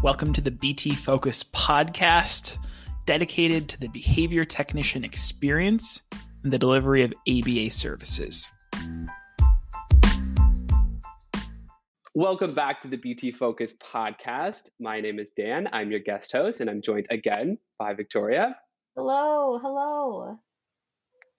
Welcome to the BT Focus podcast, dedicated to the behavior technician experience and the delivery of ABA services. Welcome back to the BT Focus podcast. My name is Dan. I'm your guest host, and I'm joined again by Victoria. Hello, hello.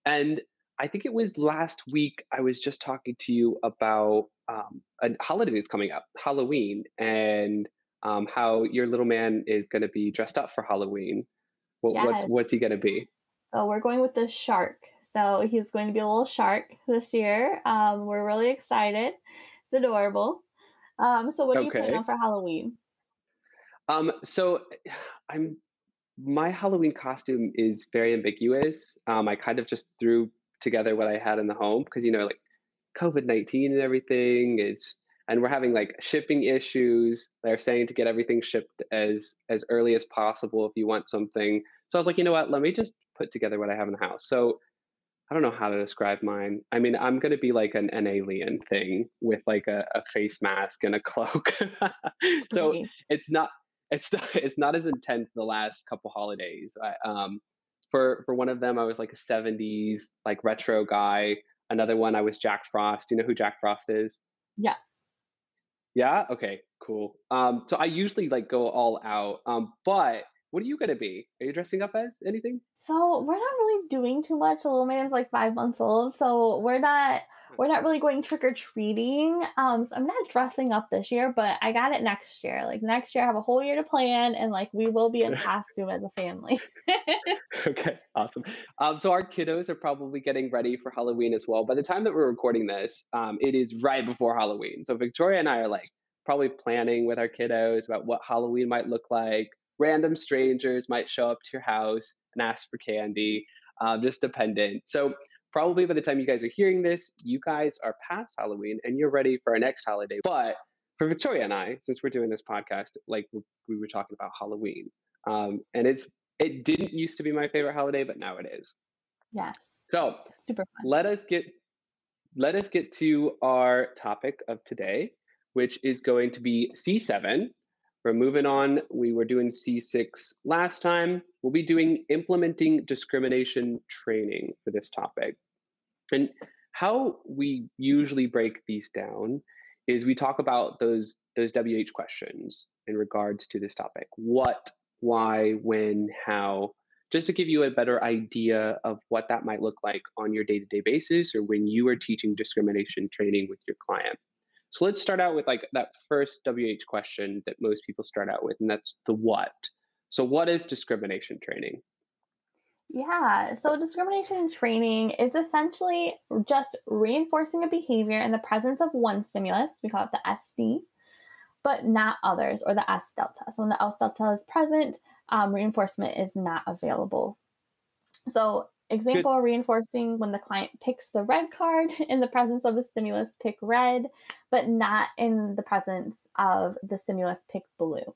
And I think it was last week I was just talking to you about um, a holiday that's coming up, Halloween, and um, how your little man is going to be dressed up for Halloween. What, Yes. what, what's he going to be? So we're going with the shark. So he's going to be a little shark this year. Um, we're really excited. It's adorable. Um, so what are you planning on for Halloween? Um, so I'm my Halloween costume is very ambiguous. Um, I kind of just threw together what I had in the home because you know, like COVID nineteen and everything is, and we're having like shipping issues. They're saying to get everything shipped as as early as possible if you want something. So I was like, you know what? Let me just put together what I have in the house. So I don't know how to describe mine. I mean, I'm gonna be like an, an alien thing with like a, a face mask and a cloak. so it's not it's not, it's not as intense the last couple holidays. I, um, for for one of them, I was like a '70s like retro guy. Another one, I was Jack Frost. You know who Jack Frost is? Yeah. Yeah. Okay. Cool. Um, so I usually like go all out. Um, but what are you gonna be? Are you dressing up as anything? So we're not really doing too much. The little man's like five months old, so we're not we're not really going trick or treating. Um, so I'm not dressing up this year, but I got it next year. Like next year, I have a whole year to plan, and like we will be in costume as a family. okay, awesome. Um, so our kiddos are probably getting ready for Halloween as well. By the time that we're recording this, um, it is right before Halloween. So Victoria and I are like probably planning with our kiddos about what Halloween might look like. Random strangers might show up to your house and ask for candy, um, just dependent. So probably by the time you guys are hearing this, you guys are past Halloween and you're ready for our next holiday. But for Victoria and I, since we're doing this podcast, like we we were talking about Halloween, um, and it's it didn't used to be my favorite holiday, but now it is. yes, So super fun. let us get let us get to our topic of today, which is going to be C7. We're moving on. We were doing C6 last time. We'll be doing implementing discrimination training for this topic. And how we usually break these down is we talk about those those WH questions in regards to this topic. What, why, when, how, just to give you a better idea of what that might look like on your day-to-day basis or when you are teaching discrimination training with your client. So let's start out with like that first WH question that most people start out with, and that's the what. So what is discrimination training? Yeah, so discrimination training is essentially just reinforcing a behavior in the presence of one stimulus, we call it the SD, but not others, or the S delta. So when the S delta is present, um, reinforcement is not available. So, example reinforcing when the client picks the red card in the presence of a stimulus, pick red, but not in the presence of the stimulus, pick blue.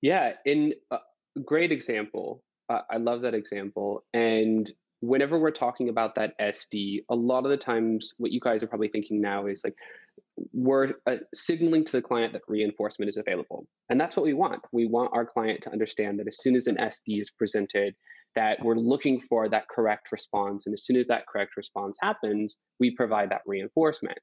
Yeah, in a great example. Uh, I love that example. And whenever we're talking about that SD, a lot of the times what you guys are probably thinking now is like we're uh, signaling to the client that reinforcement is available. And that's what we want. We want our client to understand that as soon as an SD is presented, that we're looking for that correct response. And as soon as that correct response happens, we provide that reinforcement.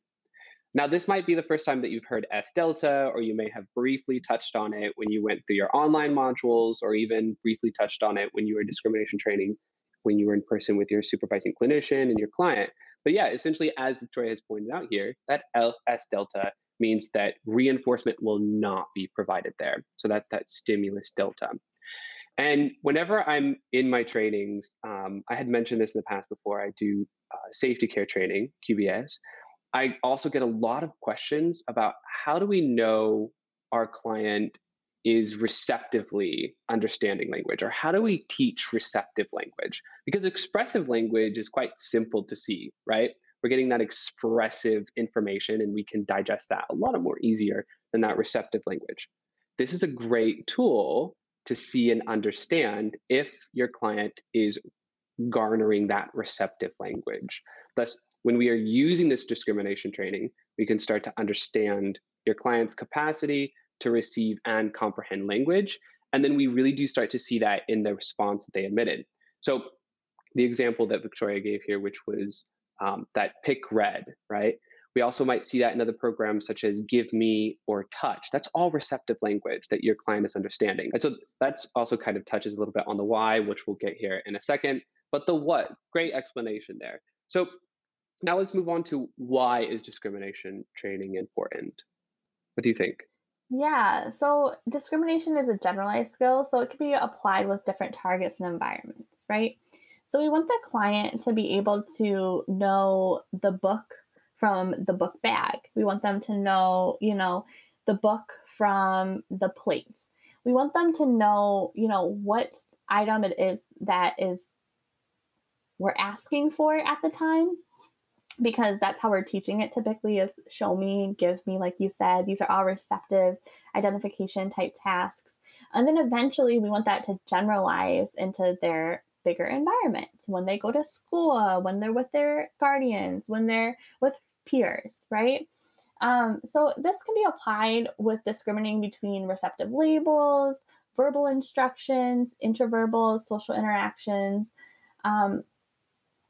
Now, this might be the first time that you've heard S delta, or you may have briefly touched on it when you went through your online modules, or even briefly touched on it when you were discrimination training, when you were in person with your supervising clinician and your client. But yeah, essentially, as Victoria has pointed out here, that L- S delta means that reinforcement will not be provided there. So that's that stimulus delta. And whenever I'm in my trainings, um, I had mentioned this in the past before, I do uh, safety care training, QBS. I also get a lot of questions about how do we know our client is receptively understanding language, or how do we teach receptive language? Because expressive language is quite simple to see, right? We're getting that expressive information and we can digest that a lot more easier than that receptive language. This is a great tool to see and understand if your client is garnering that receptive language. Thus, when we are using this discrimination training, we can start to understand your client's capacity to receive and comprehend language. And then we really do start to see that in the response that they emitted. So the example that Victoria gave here, which was um, that pick red, right? We also might see that in other programs such as Give Me or Touch. That's all receptive language that your client is understanding. And so that's also kind of touches a little bit on the why, which we'll get here in a second. But the what, great explanation there. So now let's move on to why is discrimination training important? What do you think? Yeah, so discrimination is a generalized skill, so it can be applied with different targets and environments, right? So we want the client to be able to know the book from the book bag. We want them to know, you know, the book from the plates. We want them to know, you know, what item it is that is we're asking for at the time because that's how we're teaching it typically is show me, give me like you said. These are all receptive identification type tasks. And then eventually we want that to generalize into their bigger environment when they go to school, when they're with their guardians, when they're with peers, right? Um, so this can be applied with discriminating between receptive labels, verbal instructions, intraverbal, social interactions. Um,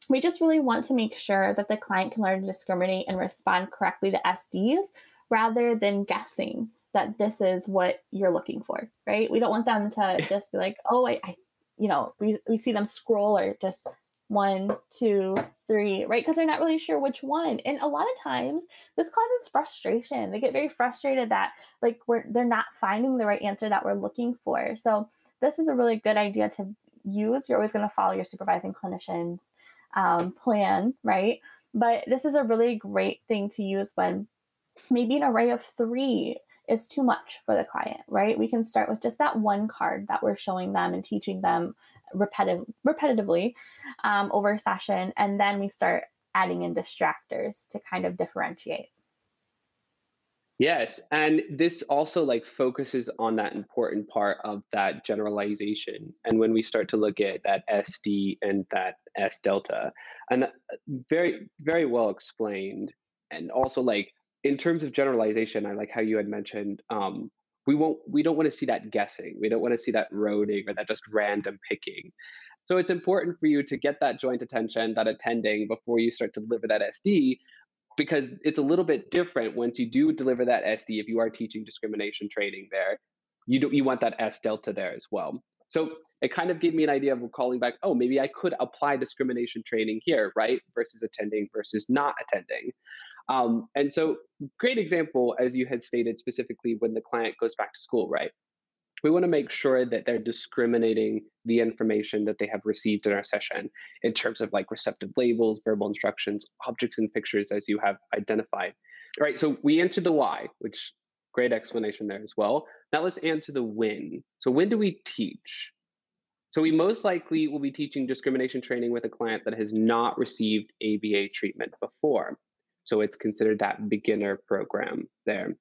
we just really want to make sure that the client can learn to discriminate and respond correctly to SDs rather than guessing that this is what you're looking for, right? We don't want them to just be like, oh, I, I you know, we, we see them scroll or just one, two, three, right? Because they're not really sure which one. And a lot of times this causes frustration. They get very frustrated that like we're they're not finding the right answer that we're looking for. So this is a really good idea to use. You're always going to follow your supervising clinician's um, plan, right? But this is a really great thing to use when maybe an array of three is too much for the client, right? We can start with just that one card that we're showing them and teaching them repetitive, repetitively um, over a session. And then we start adding in distractors to kind of differentiate. Yes, and this also like focuses on that important part of that generalization. And when we start to look at that SD and that S delta, and uh, very very well explained, and also like in terms of generalization, I like how you had mentioned um, we won't we don't want to see that guessing we don't want to see that roading or that just random picking. So it's important for you to get that joint attention that attending before you start to deliver that sd because it's a little bit different once you do deliver that sd if you are teaching discrimination training there you do you want that s delta there as well. So it kind of gave me an idea of calling back oh maybe i could apply discrimination training here right versus attending versus not attending um, and so, great example, as you had stated specifically, when the client goes back to school, right? We want to make sure that they're discriminating the information that they have received in our session in terms of like receptive labels, verbal instructions, objects and pictures, as you have identified. All right, so we answered the why, which great explanation there as well. Now let's answer the when. So when do we teach? So we most likely will be teaching discrimination training with a client that has not received ABA treatment before. So it's considered that beginner program there.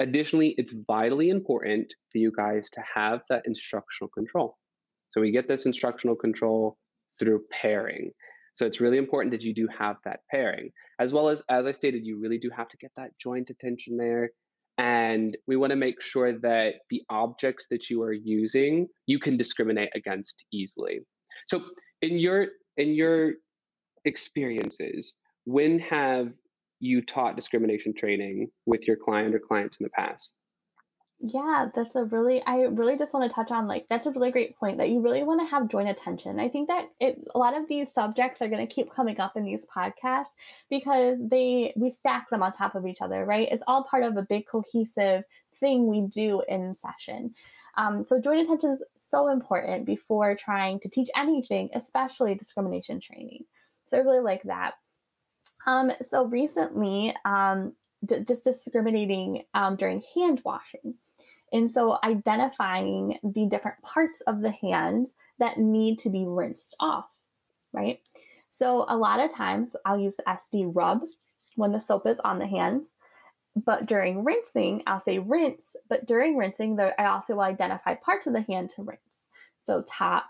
Additionally, it's vitally important for you guys to have that instructional control. So we get this instructional control through pairing. So it's really important that you do have that pairing, as well as, as I stated, you really do have to get that joint attention there. And we want to make sure that the objects that you are using, you can discriminate against easily. So in your in your experiences, when have you taught discrimination training with your client or clients in the past? Yeah, that's a really I really just want to touch on like that's a really great point that you really want to have joint attention. I think that it a lot of these subjects are going to keep coming up in these podcasts because they we stack them on top of each other, right? It's all part of a big cohesive thing we do in session. Um, so joint attention is so important before trying to teach anything, especially discrimination training. So I really like that. Um, so recently, um, d- just discriminating um, during hand washing. And so identifying the different parts of the hands that need to be rinsed off, right? So a lot of times I'll use the SD rub when the soap is on the hands. But during rinsing, I'll say rinse. But during rinsing, I also will identify parts of the hand to rinse. So top,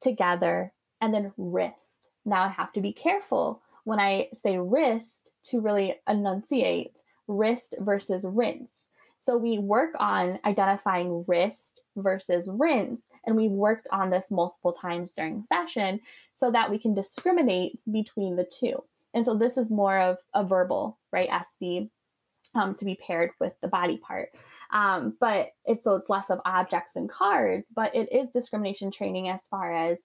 together, and then wrist. Now I have to be careful when I say wrist to really enunciate wrist versus rinse. So we work on identifying wrist versus rinse, and we've worked on this multiple times during session so that we can discriminate between the two. And so this is more of a verbal, right, SD um, to be paired with the body part. Um, but it's so it's less of objects and cards, but it is discrimination training as far as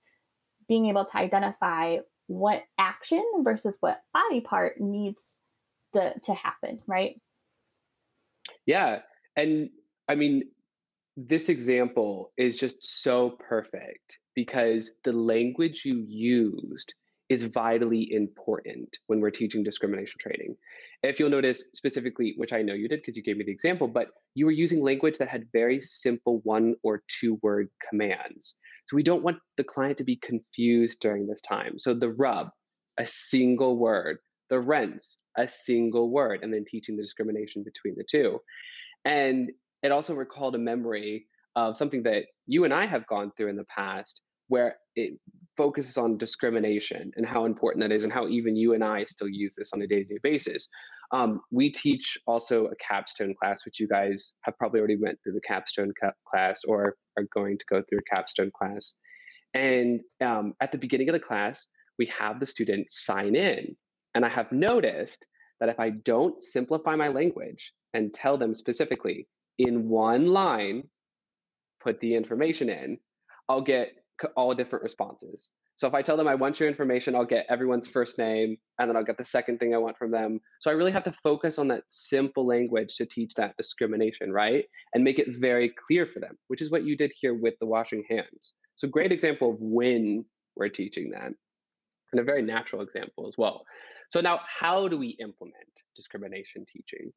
being able to identify what action versus what body part needs the to happen, right? Yeah. And I mean, this example is just so perfect because the language you used is vitally important when we're teaching discrimination training. If you'll notice specifically, which I know you did because you gave me the example, but you were using language that had very simple one or two word commands. So we don't want the client to be confused during this time. So the rub, a single word, the rinse, a single word, and then teaching the discrimination between the two. And it also recalled a memory of something that you and I have gone through in the past where it focuses on discrimination and how important that is, and how even you and I still use this on a day to day basis. Um, we teach also a capstone class, which you guys have probably already went through the capstone ca- class or are going to go through a capstone class. And um, at the beginning of the class, we have the student sign in. And I have noticed that if I don't simplify my language and tell them specifically in one line, put the information in, I'll get all different responses. So if I tell them I want your information, I'll get everyone's first name and then I'll get the second thing I want from them. So I really have to focus on that simple language to teach that discrimination, right? And make it very clear for them, which is what you did here with the washing hands. So great example of when we're teaching that and a very natural example as well. So now how do we implement discrimination teaching?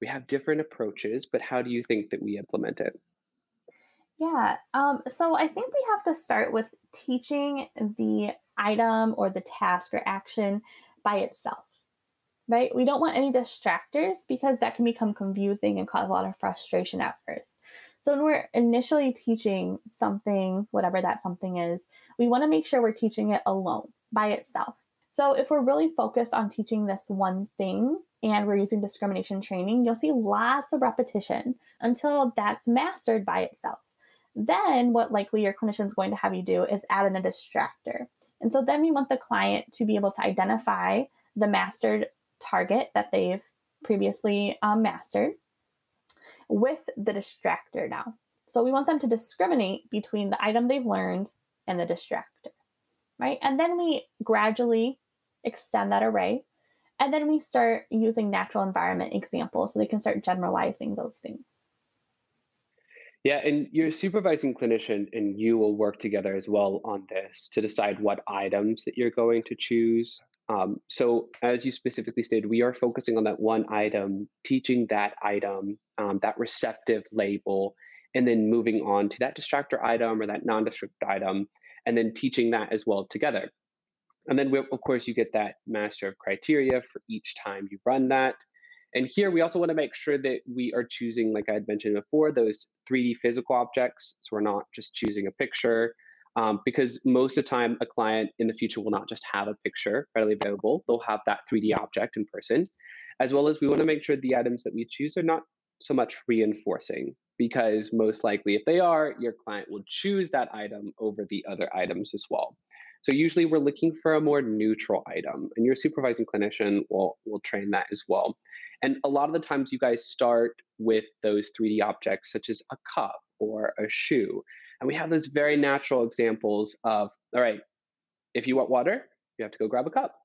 We have different approaches, but how do you think that we implement it? Yeah. Um, so I think we have to start with teaching the item or the task or action by itself, right? We don't want any distractors because that can become confusing and cause a lot of frustration at first. So when we're initially teaching something, whatever that something is, we want to make sure we're teaching it alone by itself. So if we're really focused on teaching this one thing and we're using discrimination training, you'll see lots of repetition until that's mastered by itself. Then, what likely your clinician is going to have you do is add in a distractor. And so then we want the client to be able to identify the mastered target that they've previously um, mastered with the distractor now. So we want them to discriminate between the item they've learned and the distractor, right? And then we gradually extend that array. And then we start using natural environment examples so they can start generalizing those things. Yeah, and your supervising clinician and you will work together as well on this to decide what items that you're going to choose. Um, so, as you specifically stated, we are focusing on that one item, teaching that item, um, that receptive label, and then moving on to that distractor item or that non distractor item, and then teaching that as well together. And then, of course, you get that master of criteria for each time you run that. And here we also want to make sure that we are choosing, like I had mentioned before, those 3D physical objects. So we're not just choosing a picture. Um, because most of the time, a client in the future will not just have a picture readily available, they'll have that 3D object in person. As well as we want to make sure the items that we choose are not so much reinforcing, because most likely, if they are, your client will choose that item over the other items as well. So usually we're looking for a more neutral item, and your supervising clinician will will train that as well. And a lot of the times you guys start with those 3D objects, such as a cup or a shoe. And we have those very natural examples of, all right, if you want water, you have to go grab a cup.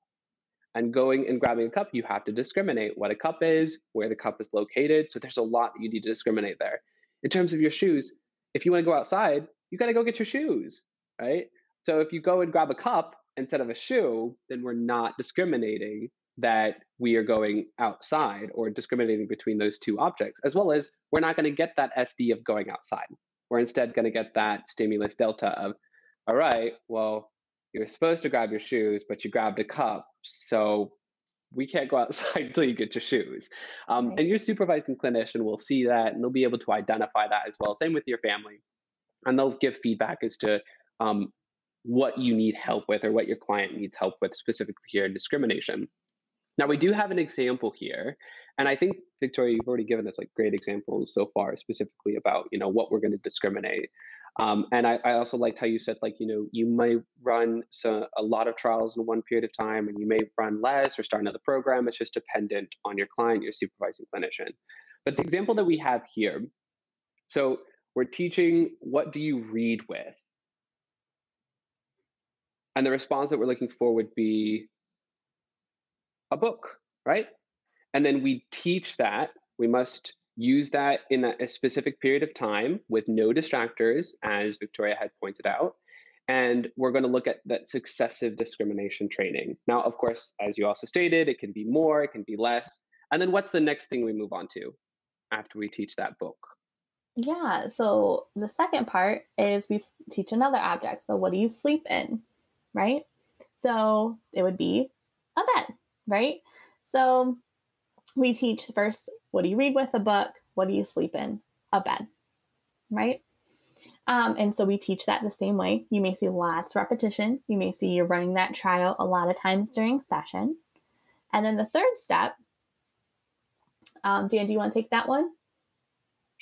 And going and grabbing a cup, you have to discriminate what a cup is, where the cup is located. So there's a lot that you need to discriminate there. In terms of your shoes, if you want to go outside, you got to go get your shoes, right? So if you go and grab a cup instead of a shoe, then we're not discriminating that we are going outside or discriminating between those two objects, as well as we're not going to get that SD of going outside. We're instead going to get that stimulus delta of, all right, well, you're supposed to grab your shoes, but you grabbed a cup. So we can't go outside until you get your shoes. Um, right. And your supervising clinician will see that and they'll be able to identify that as well. Same with your family. And they'll give feedback as to um, what you need help with or what your client needs help with, specifically here in discrimination. Now, we do have an example here, And I think Victoria, you've already given us like great examples so far, specifically about you know what we're going to discriminate. Um, and I, I, also liked how you said like you know you may run so, a lot of trials in one period of time, and you may run less or start another program. It's just dependent on your client, your supervising clinician. But the example that we have here, so we're teaching what do you read with, and the response that we're looking for would be a book, right? And then we teach that. We must use that in a, a, specific period of time with no distractors, as Victoria had pointed out. And we're going to look at that successive discrimination training. Now, of course, as you also stated, it can be more, it can be less. And then what's the next thing we move on to after we teach that book? Yeah, so the second part is we teach another object. So, what do you sleep in? Right? So, it would be a bed, right? So, we teach first what do you read with a book? What do you sleep in? A bed, right? Um, and so we teach that the same way. You may see lots of repetition. You may see you're running that trial a lot of times during session. And then the third step, um, Dan, do you want to take that one?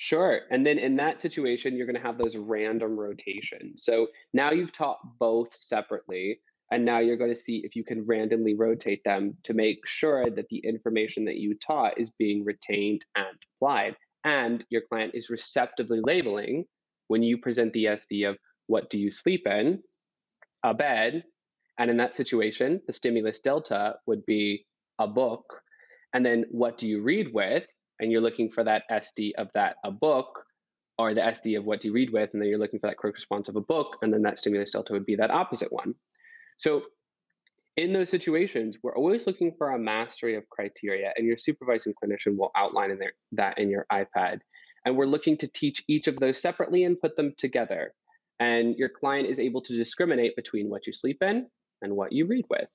Sure. And then in that situation, you're going to have those random rotations. So now you've taught both separately. And now you're going to see if you can randomly rotate them to make sure that the information that you taught is being retained and applied. And your client is receptively labeling when you present the SD of what do you sleep in? A bed. And in that situation, the stimulus delta would be a book. And then what do you read with? And you're looking for that SD of that a book or the SD of what do you read with, and then you're looking for that correct response of a book, and then that stimulus delta would be that opposite one. So in those situations, we're always looking for a mastery of criteria, and your supervising clinician will outline in there, that in your iPad. And we're looking to teach each of those separately and put them together. And your client is able to discriminate between what you sleep in and what you read with.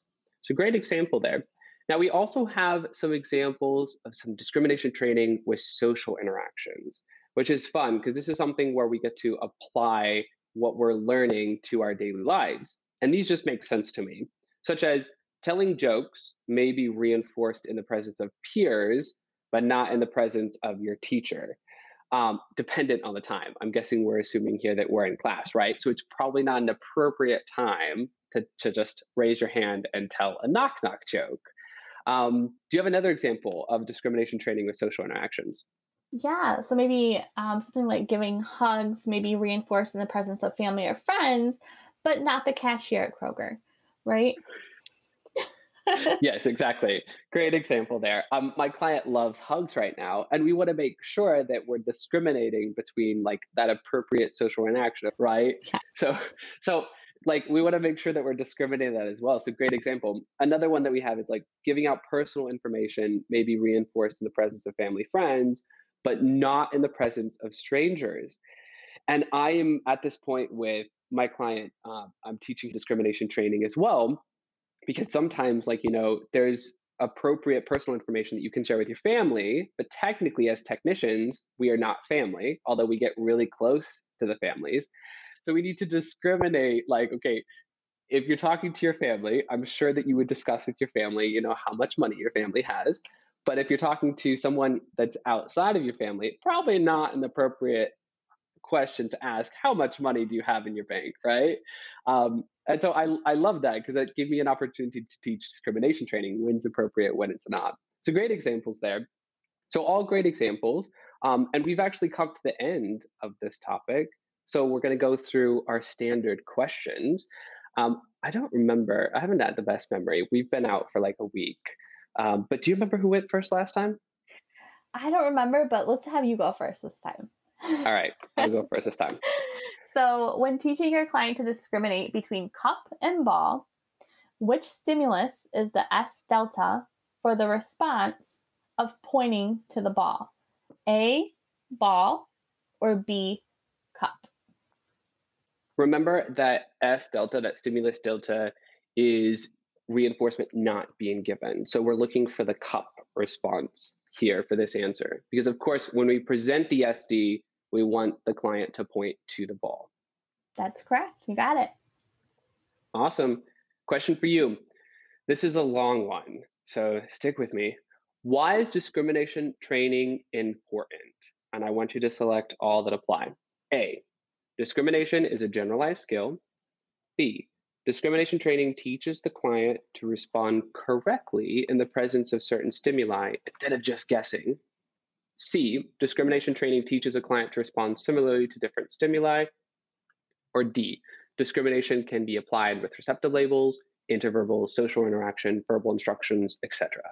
So, great example there. Now, we also have some examples of some discrimination training with social interactions, which is fun because this is something where we get to apply what we're learning to our daily lives. And these just make sense to me, such as telling jokes may be reinforced in the presence of peers, but not in the presence of your teacher, um, dependent on the time. I'm guessing we're assuming here that we're in class, right? So it's probably not an appropriate time to, to just raise your hand and tell a knock knock joke. Um, do you have another example of discrimination training with social interactions? Yeah, so maybe um, something like giving hugs, maybe reinforced in the presence of family or friends, but not the cashier at Kroger, right? yes, exactly. Great example there. Um, my client loves hugs right now, and we want to make sure that we're discriminating between like that appropriate social interaction, right? Yeah. So, so like we want to make sure that we're discriminating that as well. So, great example. Another one that we have is like giving out personal information, maybe reinforced in the presence of family friends, but not in the presence of strangers. And I am at this point with my client, uh, I'm teaching discrimination training as well, because sometimes, like, you know, there's appropriate personal information that you can share with your family, but technically, as technicians, we are not family, although we get really close to the families. So we need to discriminate, like, okay, if you're talking to your family, I'm sure that you would discuss with your family, you know, how much money your family has. But if you're talking to someone that's outside of your family, probably not an appropriate question to ask how much money do you have in your bank? Right? Um, and so i, I love that because that gave me an opportunity to teach discrimination training when's appropriate when it's not. So great examples there. So all great examples um, and we've actually come to the end of this topic so we're going to go through our standard questions um, i don't remember i haven't had the best memory we've been out for like a week um, but do you remember who went first last time I don't remember, but let's have you go first this time. All right, I'll go first this time. So, when teaching your client to discriminate between cup and ball, which stimulus is the S delta for the response of pointing to the ball? A, ball, or B? Remember that S delta, that stimulus delta, is reinforcement not being given. So we're looking for the cup response here for this answer. Because of course, when we present the SD, we want the client to point to the ball. That's correct. You got it. Awesome. Question for you. This is a long one, so stick with me. Why is discrimination training important? And I want you to select all that apply. A, discrimination is a generalized skill. B, discrimination training teaches the client to respond correctly in the presence of certain stimuli instead of just guessing. C, discrimination training teaches a client to respond similarly to different stimuli. Or D, discrimination can be applied with receptive labels, intraverbal, social interaction, verbal instructions, etc.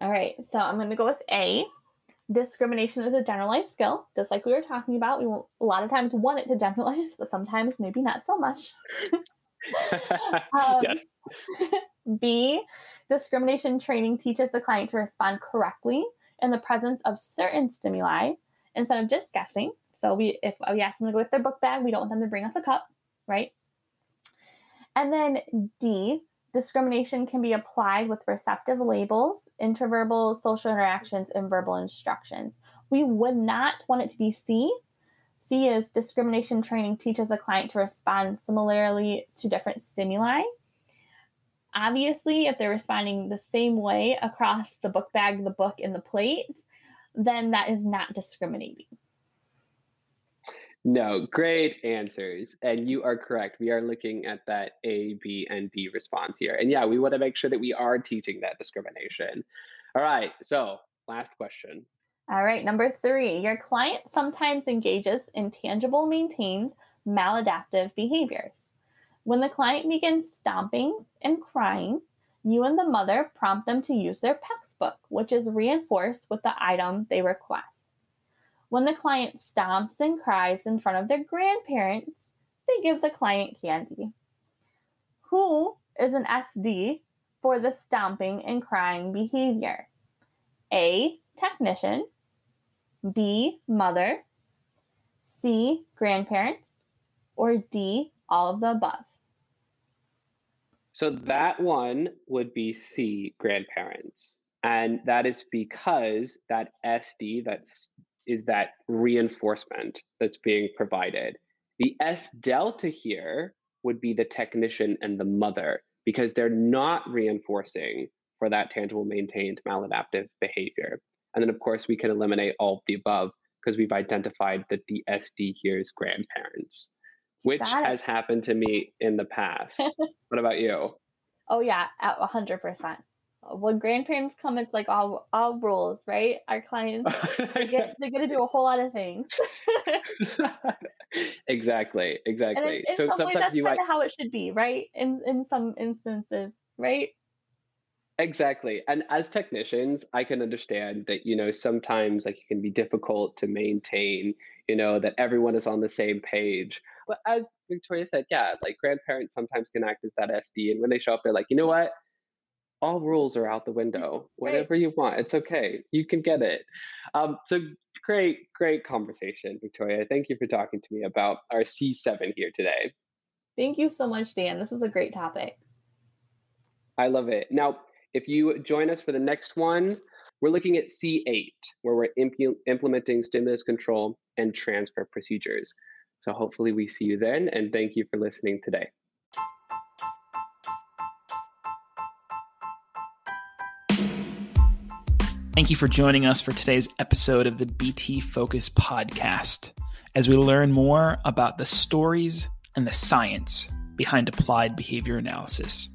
All right, so I'm going to go with A. Discrimination is a generalized skill, just like we were talking about. We a lot of times want it to generalize, but sometimes maybe not so much. um, yes. B, discrimination training teaches the client to respond correctly in the presence of certain stimuli instead of just guessing. So we if we ask them to go with their book bag, we don't want them to bring us a cup, right? And then D, discrimination can be applied with receptive labels, intraverbal social interactions, and verbal instructions. We would not want it to be C. C is discrimination training teaches a client to respond similarly to different stimuli. Obviously, if they're responding the same way across the book bag, the book, and the plates, then that is not discriminating. No, great answers. And you are correct. We are looking at that A, B, and D response here. And yeah, we want to make sure that we are teaching that discrimination. All right. So, last question. All right. Number three your client sometimes engages in tangible, maintained maladaptive behaviors. When the client begins stomping and crying, you and the mother prompt them to use their textbook, which is reinforced with the item they request. When the client stomps and cries in front of their grandparents, they give the client candy. Who is an SD for the stomping and crying behavior? A. Technician. B. Mother. C. Grandparents. Or D. All of the above. So that one would be C, grandparents. And that is because that SD, that's is that reinforcement that's being provided. The S delta here would be the technician and the mother because they're not reinforcing for that tangible maintained maladaptive behavior. And then, of course, we can eliminate all of the above because we've identified that the SD here is grandparents which has happened to me in the past. what about you? Oh yeah, at hundred percent. When grandparents come, it's like all all rules, right? Our clients they get they get to do a whole lot of things. exactly, exactly. In, in so sometimes that's you kind of how it should be, right? In in some instances, right? Exactly. And as technicians, I can understand that, you know, sometimes like it can be difficult to maintain, you know, that everyone is on the same page. But as Victoria said, yeah, like grandparents sometimes can act as that SD. And when they show up, they're like, you know what? All rules are out the window. Whatever you want, it's okay. You can get it. Um, so great, great conversation, Victoria. Thank you for talking to me about our C7 here today. Thank you so much, Dan. This was a great topic. I love it. Now, if you join us for the next one, we're looking at C8, where we're imp- implementing stimulus control and transfer procedures. So hopefully we see you then, and thank you for listening today. Thank you for joining us for today's episode of the BT Focus podcast as we learn more about the stories and the science behind applied behavior analysis.